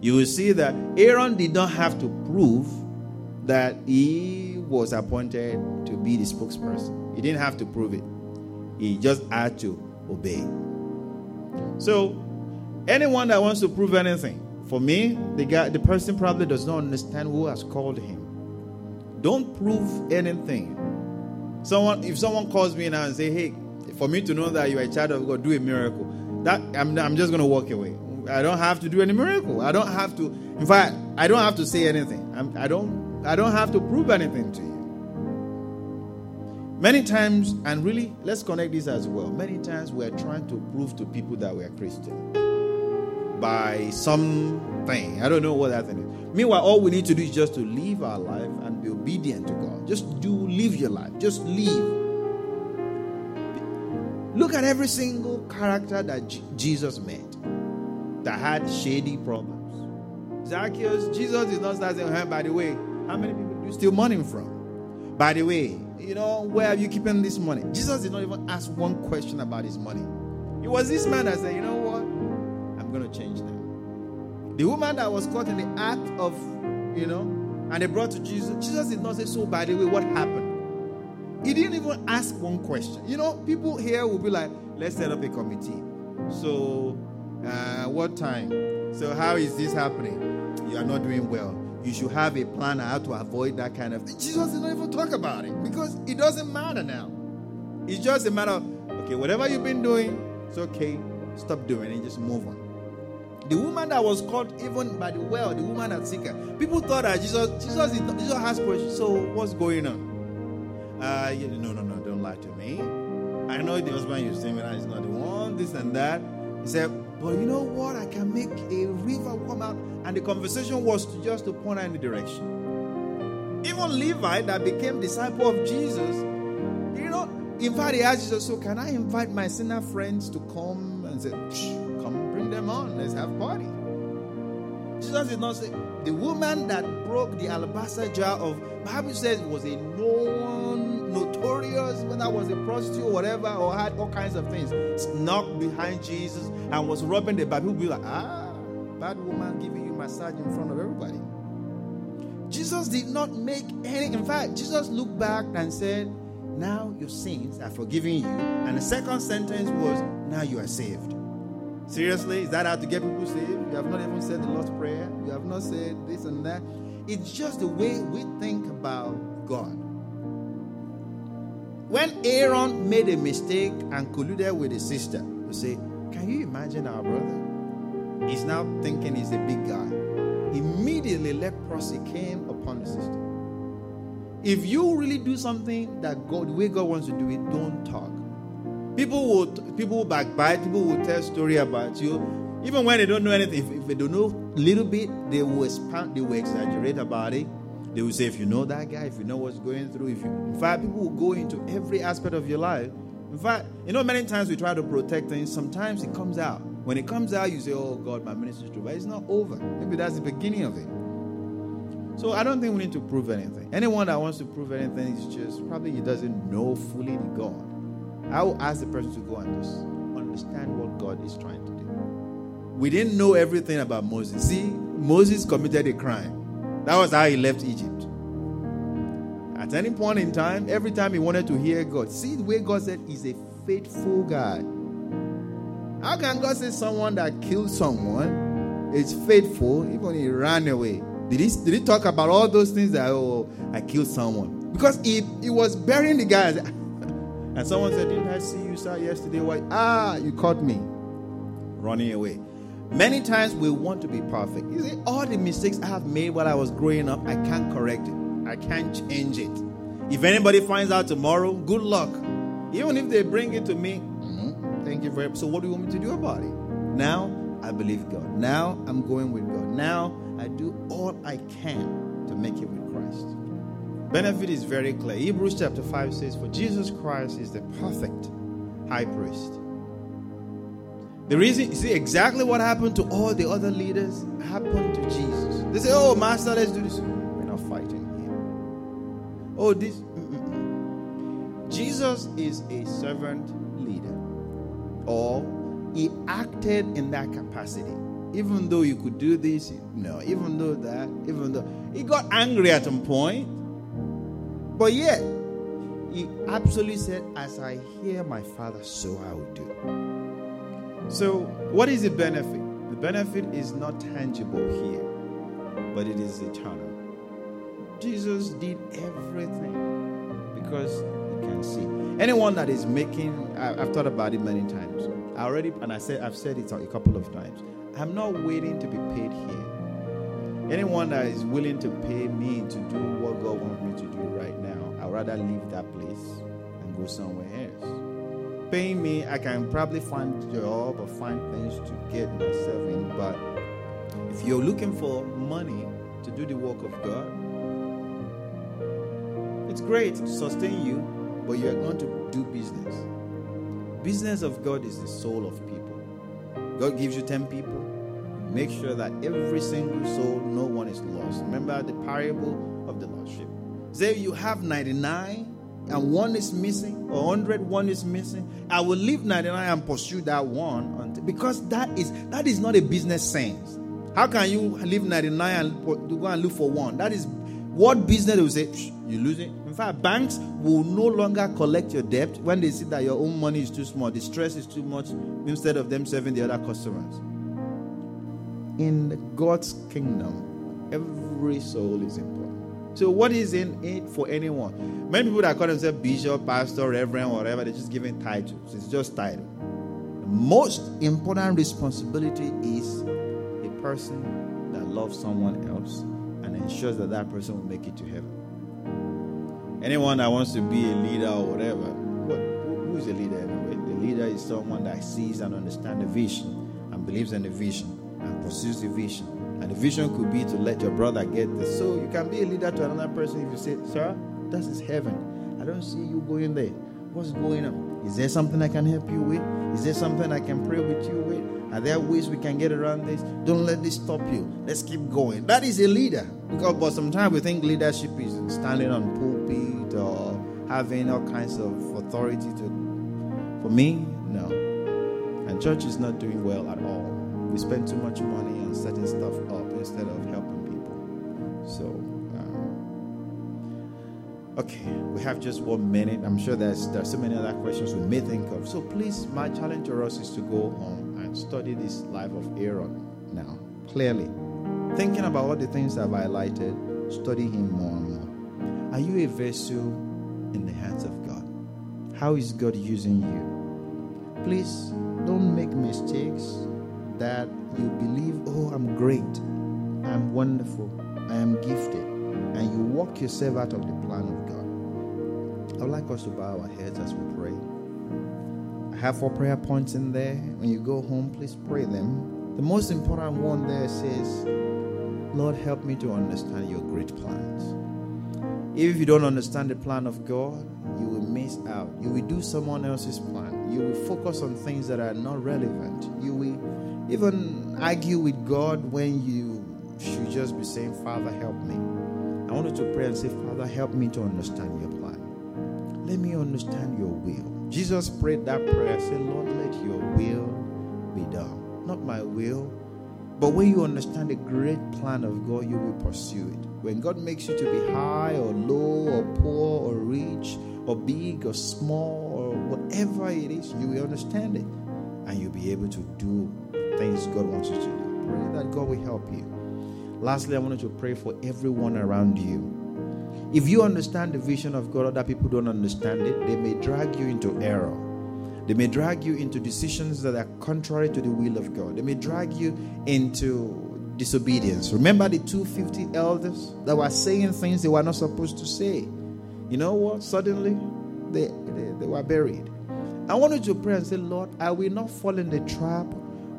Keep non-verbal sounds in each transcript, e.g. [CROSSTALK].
you will see that Aaron did not have to prove that he was appointed to be the spokesperson. He didn't have to prove it. He just had to obey. So, anyone that wants to prove anything, for me, the guy, the person probably does not understand who has called him. Don't prove anything. Someone, if someone calls me now and say, "Hey, for me to know that you are a child of God, do a miracle," that I'm, I'm just going to walk away. I don't have to do any miracle. I don't have to. In fact, I don't have to say anything. I'm, I don't. I don't have to prove anything to you. Many times, and really, let's connect this as well. Many times, we're trying to prove to people that we're Christian by something. I don't know what that thing is. Meanwhile, all we need to do is just to live our life and be obedient to God. Just do live your life. Just live. Look at every single character that Jesus met that had shady problems. Zacchaeus, Jesus is not start saying, hey, by the way, how many people do you steal money from? By the way, you know, where are you keeping this money? Jesus did not even ask one question about his money. It was this man that said, you know what? I'm going to change that. The woman that was caught in the act of, you know, and they brought to Jesus, Jesus did not say, so by the way, what happened? He didn't even ask one question. You know, people here will be like, let's set up a committee. So, uh, what time? So, how is this happening? You are not doing well. You should have a plan how to avoid that kind of. Jesus did not even talk about it because it doesn't matter now. It's just a matter of, okay, whatever you've been doing, it's okay. Stop doing it. Just move on. The woman that was caught even by the well, the woman that sick, people thought that Jesus, Jesus, Jesus asked questions. So what's going on? Uh, no, no, no, don't lie to me. I know the husband you're saying that is not the one, this and that. He said, but you know what? I can make a river come out. And the conversation was to just to point her in the direction. Even Levi, that became disciple of Jesus, you know, in fact, he asked Jesus, so can I invite my sinner friends to come and say, come bring them on, let's have party. Jesus did not say, the woman that broke the alabaster jar of, Bible says was a known, notorious, whether was a prostitute or whatever, or had all kinds of things, snuck behind Jesus and was robbing the Bible. People be like, ah, bad woman giving you massage in front of everybody. Jesus did not make any, in fact, Jesus looked back and said, now your sins are forgiven you. And the second sentence was, Now you are saved. Seriously? Is that how to get people saved? You have not even said the Lord's Prayer. You have not said this and that. It's just the way we think about God. When Aaron made a mistake and colluded with his sister, we say, Can you imagine our brother? He's now thinking he's a big guy. Immediately leprosy came upon the sister. If you really do something that God, the way God wants to do it, don't talk. People will people will backbite. People will tell story about you, even when they don't know anything. If, if they don't know a little bit, they will expand. They will exaggerate about it. They will say, if you know that guy, if you know what's going through, if you, in fact, people will go into every aspect of your life. In fact, you know, many times we try to protect things. Sometimes it comes out. When it comes out, you say, "Oh God, my ministry is true," but it's not over. Maybe that's the beginning of it. So I don't think we need to prove anything. Anyone that wants to prove anything is just probably he doesn't know fully the God. I will ask the person to go and just understand what God is trying to do. We didn't know everything about Moses. See, Moses committed a crime. That was how he left Egypt. At any point in time, every time he wanted to hear God, see the way God said he's a faithful guy. How can God say someone that killed someone is faithful even he ran away? Did he, did he talk about all those things that, oh, I killed someone? Because he, he was burying the guy. [LAUGHS] And someone said, Didn't I see you, sir, yesterday? Why? Ah, you caught me running away. Many times we want to be perfect. You see, all the mistakes I have made while I was growing up, I can't correct it. I can't change it. If anybody finds out tomorrow, good luck. Even if they bring it to me, mm-hmm, thank you very much. So, what do you want me to do about it? Now, I believe God. Now, I'm going with God. Now, I do all I can to make it with Christ. Benefit is very clear. Hebrews chapter 5 says, For Jesus Christ is the perfect high priest. The reason, you see, exactly what happened to all the other leaders happened to Jesus. They say, Oh, Master, let's do this. Oh, this. Mm-mm. Jesus is a servant leader, or he acted in that capacity. even though you could do this, no, even though that, even though he got angry at some point, but yet he absolutely said, As I hear my father, so I will do. So, what is the benefit? The benefit is not tangible here, but it is eternal. Jesus did everything because he can see. Anyone that is making, I've thought about it many times. I already, and I said, I've said it a couple of times. I'm not waiting to be paid here. Anyone that is willing to pay me to do what God wants me to do right now, I'd rather leave that place and go somewhere else. Paying me, I can probably find a job or find things to get myself in. But if you're looking for money to do the work of God, it's great to sustain you, but you're going to do business. Business of God is the soul of people. God gives you 10 people. Make sure that every single soul, no one is lost. Remember the parable of the lost sheep. Say you have 99 and one is missing, or 100, one is missing. I will leave 99 and pursue that one until, because that is that is not a business sense. How can you leave 99 and go and look for one? That is what business will say, you lose it. In fact, banks will no longer collect your debt when they see that your own money is too small, the stress is too much, instead of them serving the other customers. In God's kingdom, every soul is important. So, what is in it for anyone? Many people that call themselves bishop, pastor, reverend, whatever, they're just giving titles. It's just title. The most important responsibility is a person that loves someone else and ensures that that person will make it to heaven. Anyone that wants to be a leader or whatever, what, who is a leader anyway? The leader is someone that sees and understands the vision and believes in the vision and pursues the vision. And the vision could be to let your brother get this. So you can be a leader to another person if you say, Sir, that is heaven. I don't see you going there. What's going on? Is there something I can help you with? Is there something I can pray with you with? Are there ways we can get around this? Don't let this stop you. Let's keep going. That is a leader. Because but sometimes we think leadership is standing on pulpit or having all kinds of authority to for me, no. And church is not doing well at all. We spend too much money on setting stuff up instead of helping people. So Okay, we have just one minute. I'm sure there's there's so many other questions we may think of. So please, my challenge to us is to go home and study this life of Aaron now, clearly. Thinking about all the things I've highlighted, study him more and more. Are you a vessel in the hands of God? How is God using you? Please don't make mistakes that you believe, oh, I'm great, I'm wonderful, I am gifted, and you walk yourself out of the plan of I would like us to bow our heads as we pray. I have four prayer points in there. When you go home, please pray them. The most important one there says, Lord, help me to understand your great plans. If you don't understand the plan of God, you will miss out. You will do someone else's plan. You will focus on things that are not relevant. You will even argue with God when you should just be saying, Father, help me. I want you to pray and say, Father, help me to understand your plan. Let me understand your will. Jesus prayed that prayer. Say, Lord, let your will be done. Not my will. But when you understand the great plan of God, you will pursue it. When God makes you to be high or low or poor or rich or big or small or whatever it is, you will understand it. And you'll be able to do things God wants you to do. Pray that God will help you. Lastly, I wanted to pray for everyone around you if you understand the vision of God, other people don't understand it, they may drag you into error. They may drag you into decisions that are contrary to the will of God. They may drag you into disobedience. Remember the 250 elders that were saying things they were not supposed to say. You know what? Suddenly, they, they, they were buried. I wanted to pray and say, Lord, I will not fall in the trap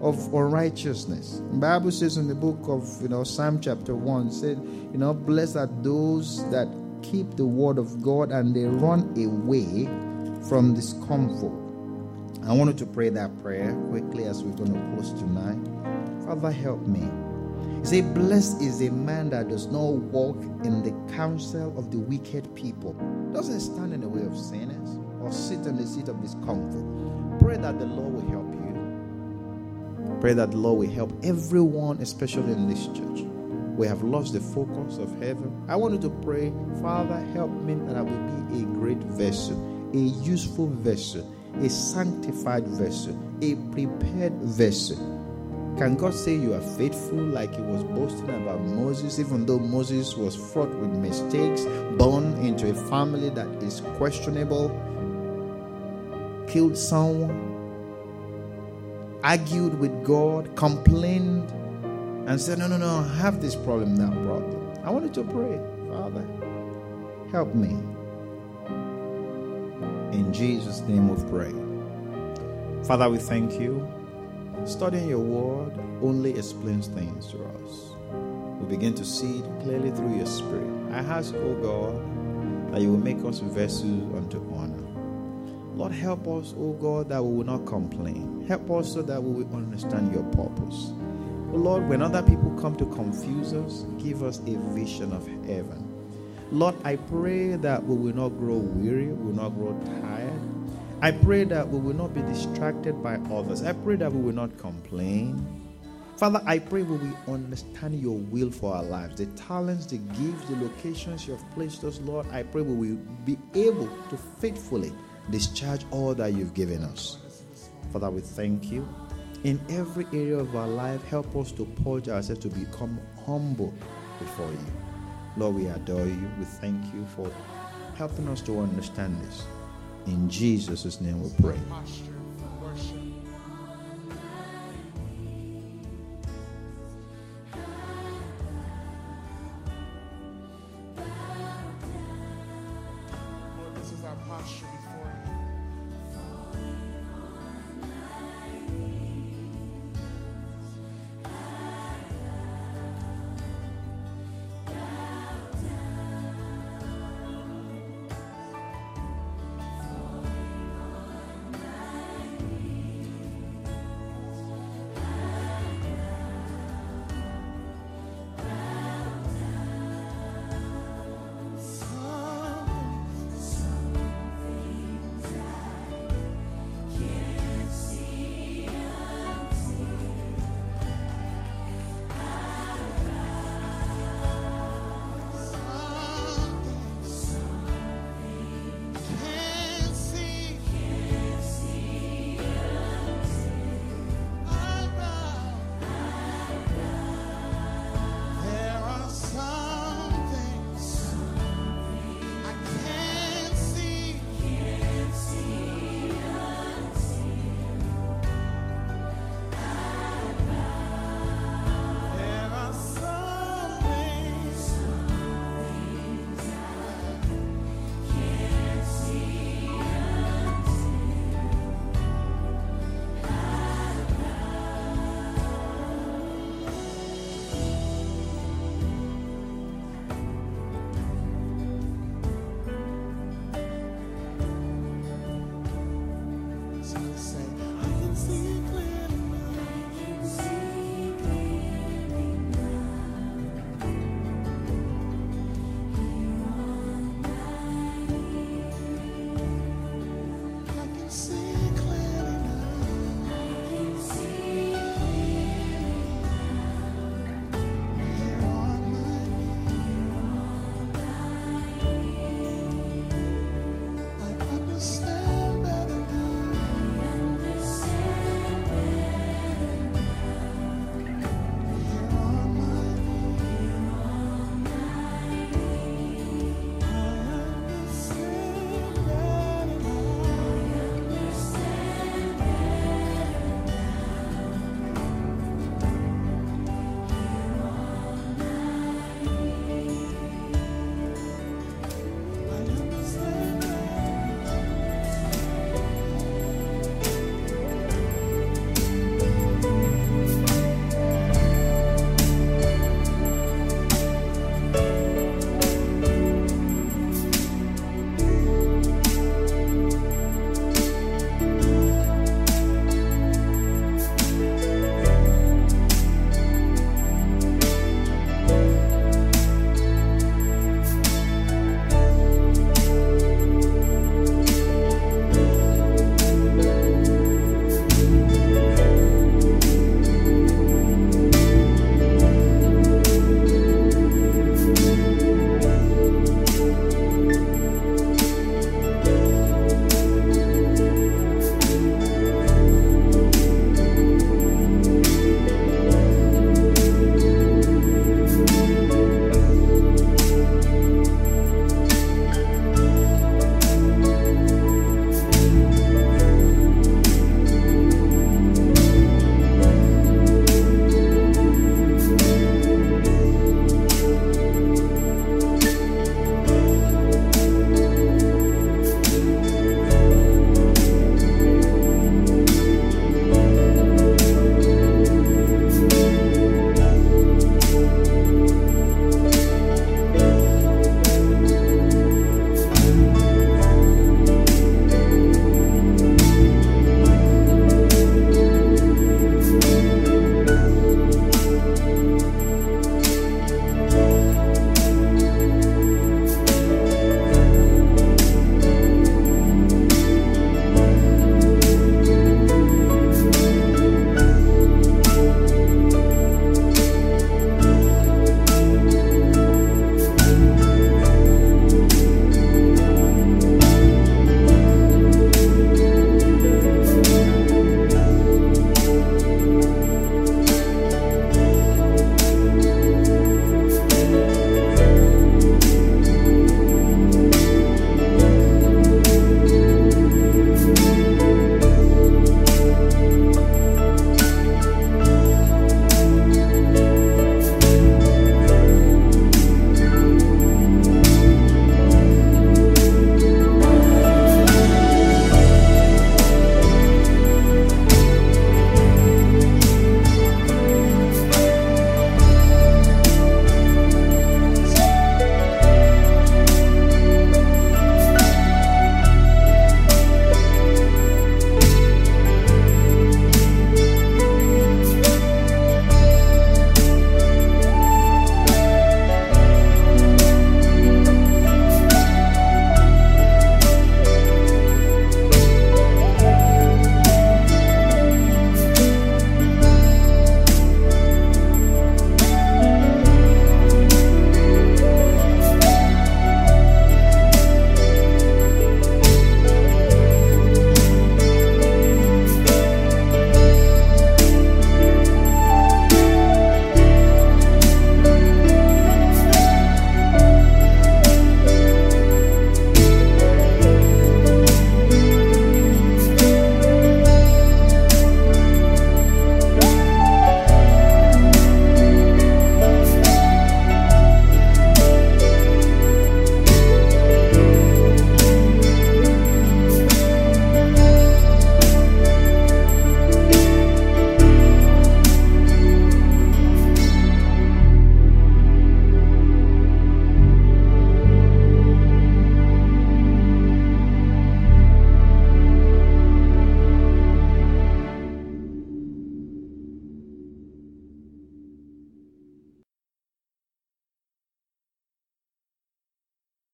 of unrighteousness. The Bible says in the book of you know Psalm chapter 1 said, you know, blessed are those that keep the word of God and they run away from discomfort. I wanted to pray that prayer quickly as we're going to close tonight. Father, help me. Say, blessed is a man that does not walk in the counsel of the wicked people, doesn't stand in the way of sinners, or sit on the seat of discomfort. Pray that the Lord will help Pray that the Lord will help everyone, especially in this church. We have lost the focus of heaven. I want you to pray, Father, help me that I will be a great vessel, a useful vessel, a sanctified vessel, a prepared vessel. Can God say you are faithful like he was boasting about Moses, even though Moses was fraught with mistakes, born into a family that is questionable, killed someone, argued with God, complained, and said, No, no, no, I have this problem, that problem. I wanted to pray, Father, help me. In Jesus' name we pray. Father, we thank you. Studying your word only explains things to us. We begin to see it clearly through your spirit. I ask, O God, that you will make us vessels unto honor. Lord, help us, O God, that we will not complain. Help us so that we will understand your purpose. Lord, when other people come to confuse us, give us a vision of heaven. Lord, I pray that we will not grow weary, we will not grow tired. I pray that we will not be distracted by others. I pray that we will not complain. Father, I pray we will understand your will for our lives, the talents, the gifts, the locations you have placed us, Lord. I pray we will be able to faithfully discharge all that you've given us. Father, we thank you. In every area of our life, help us to purge ourselves to become humble before you. Lord, we adore you. We thank you for helping us to understand this. In Jesus' name we pray.